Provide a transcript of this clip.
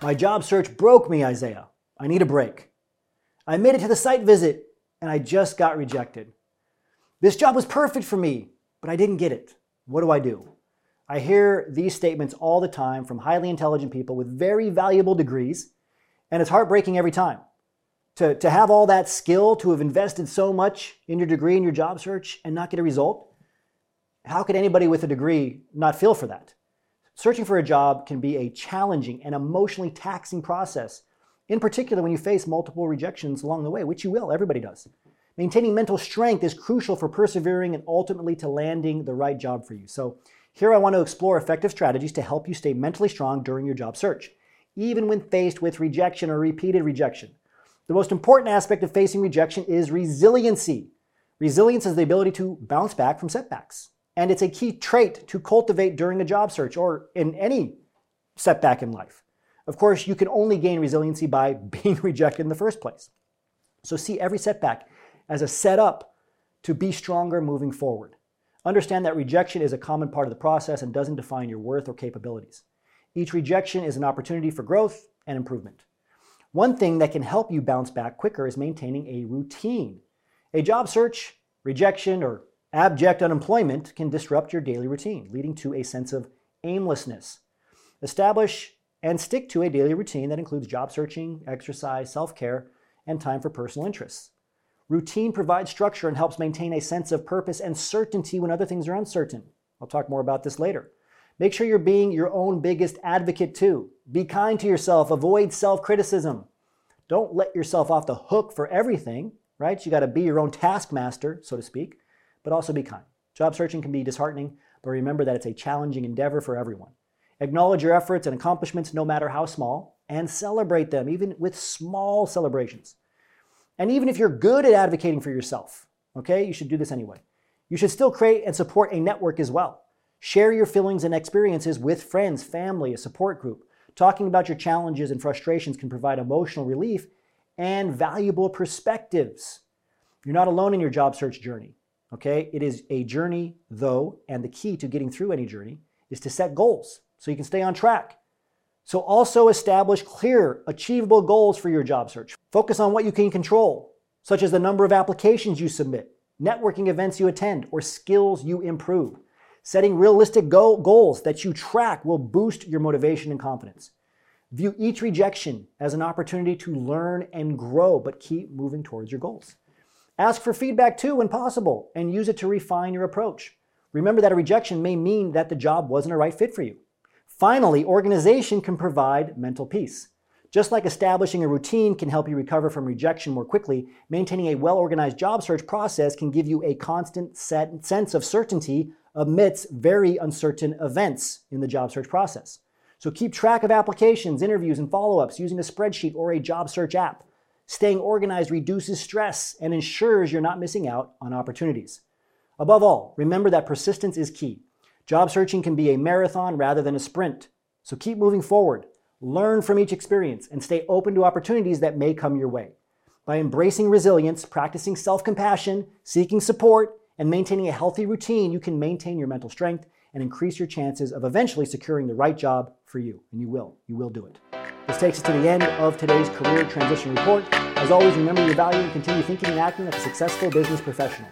My job search broke me, Isaiah. I need a break. I made it to the site visit and I just got rejected. This job was perfect for me, but I didn't get it. What do I do? I hear these statements all the time from highly intelligent people with very valuable degrees, and it's heartbreaking every time. To, to have all that skill, to have invested so much in your degree and your job search and not get a result, how could anybody with a degree not feel for that? Searching for a job can be a challenging and emotionally taxing process, in particular when you face multiple rejections along the way, which you will, everybody does. Maintaining mental strength is crucial for persevering and ultimately to landing the right job for you. So, here I want to explore effective strategies to help you stay mentally strong during your job search, even when faced with rejection or repeated rejection. The most important aspect of facing rejection is resiliency. Resilience is the ability to bounce back from setbacks. And it's a key trait to cultivate during a job search or in any setback in life. Of course, you can only gain resiliency by being rejected in the first place. So see every setback as a setup to be stronger moving forward. Understand that rejection is a common part of the process and doesn't define your worth or capabilities. Each rejection is an opportunity for growth and improvement. One thing that can help you bounce back quicker is maintaining a routine. A job search, rejection, or abject unemployment can disrupt your daily routine, leading to a sense of aimlessness. Establish and stick to a daily routine that includes job searching, exercise, self care, and time for personal interests. Routine provides structure and helps maintain a sense of purpose and certainty when other things are uncertain. I'll talk more about this later. Make sure you're being your own biggest advocate too. Be kind to yourself, avoid self criticism. Don't let yourself off the hook for everything, right? You got to be your own taskmaster, so to speak, but also be kind. Job searching can be disheartening, but remember that it's a challenging endeavor for everyone. Acknowledge your efforts and accomplishments, no matter how small, and celebrate them, even with small celebrations. And even if you're good at advocating for yourself, okay, you should do this anyway. You should still create and support a network as well. Share your feelings and experiences with friends, family, a support group. Talking about your challenges and frustrations can provide emotional relief and valuable perspectives. You're not alone in your job search journey, okay? It is a journey, though, and the key to getting through any journey is to set goals so you can stay on track. So also establish clear, achievable goals for your job search. Focus on what you can control, such as the number of applications you submit, networking events you attend, or skills you improve. Setting realistic go- goals that you track will boost your motivation and confidence. View each rejection as an opportunity to learn and grow, but keep moving towards your goals. Ask for feedback too when possible and use it to refine your approach. Remember that a rejection may mean that the job wasn't a right fit for you. Finally, organization can provide mental peace. Just like establishing a routine can help you recover from rejection more quickly, maintaining a well organized job search process can give you a constant sense of certainty amidst very uncertain events in the job search process. So keep track of applications, interviews, and follow ups using a spreadsheet or a job search app. Staying organized reduces stress and ensures you're not missing out on opportunities. Above all, remember that persistence is key. Job searching can be a marathon rather than a sprint. So keep moving forward, learn from each experience, and stay open to opportunities that may come your way. By embracing resilience, practicing self compassion, seeking support, and maintaining a healthy routine, you can maintain your mental strength and increase your chances of eventually securing the right job for you. And you will. You will do it. This takes us to the end of today's Career Transition Report. As always, remember your value and continue thinking and acting like a successful business professional.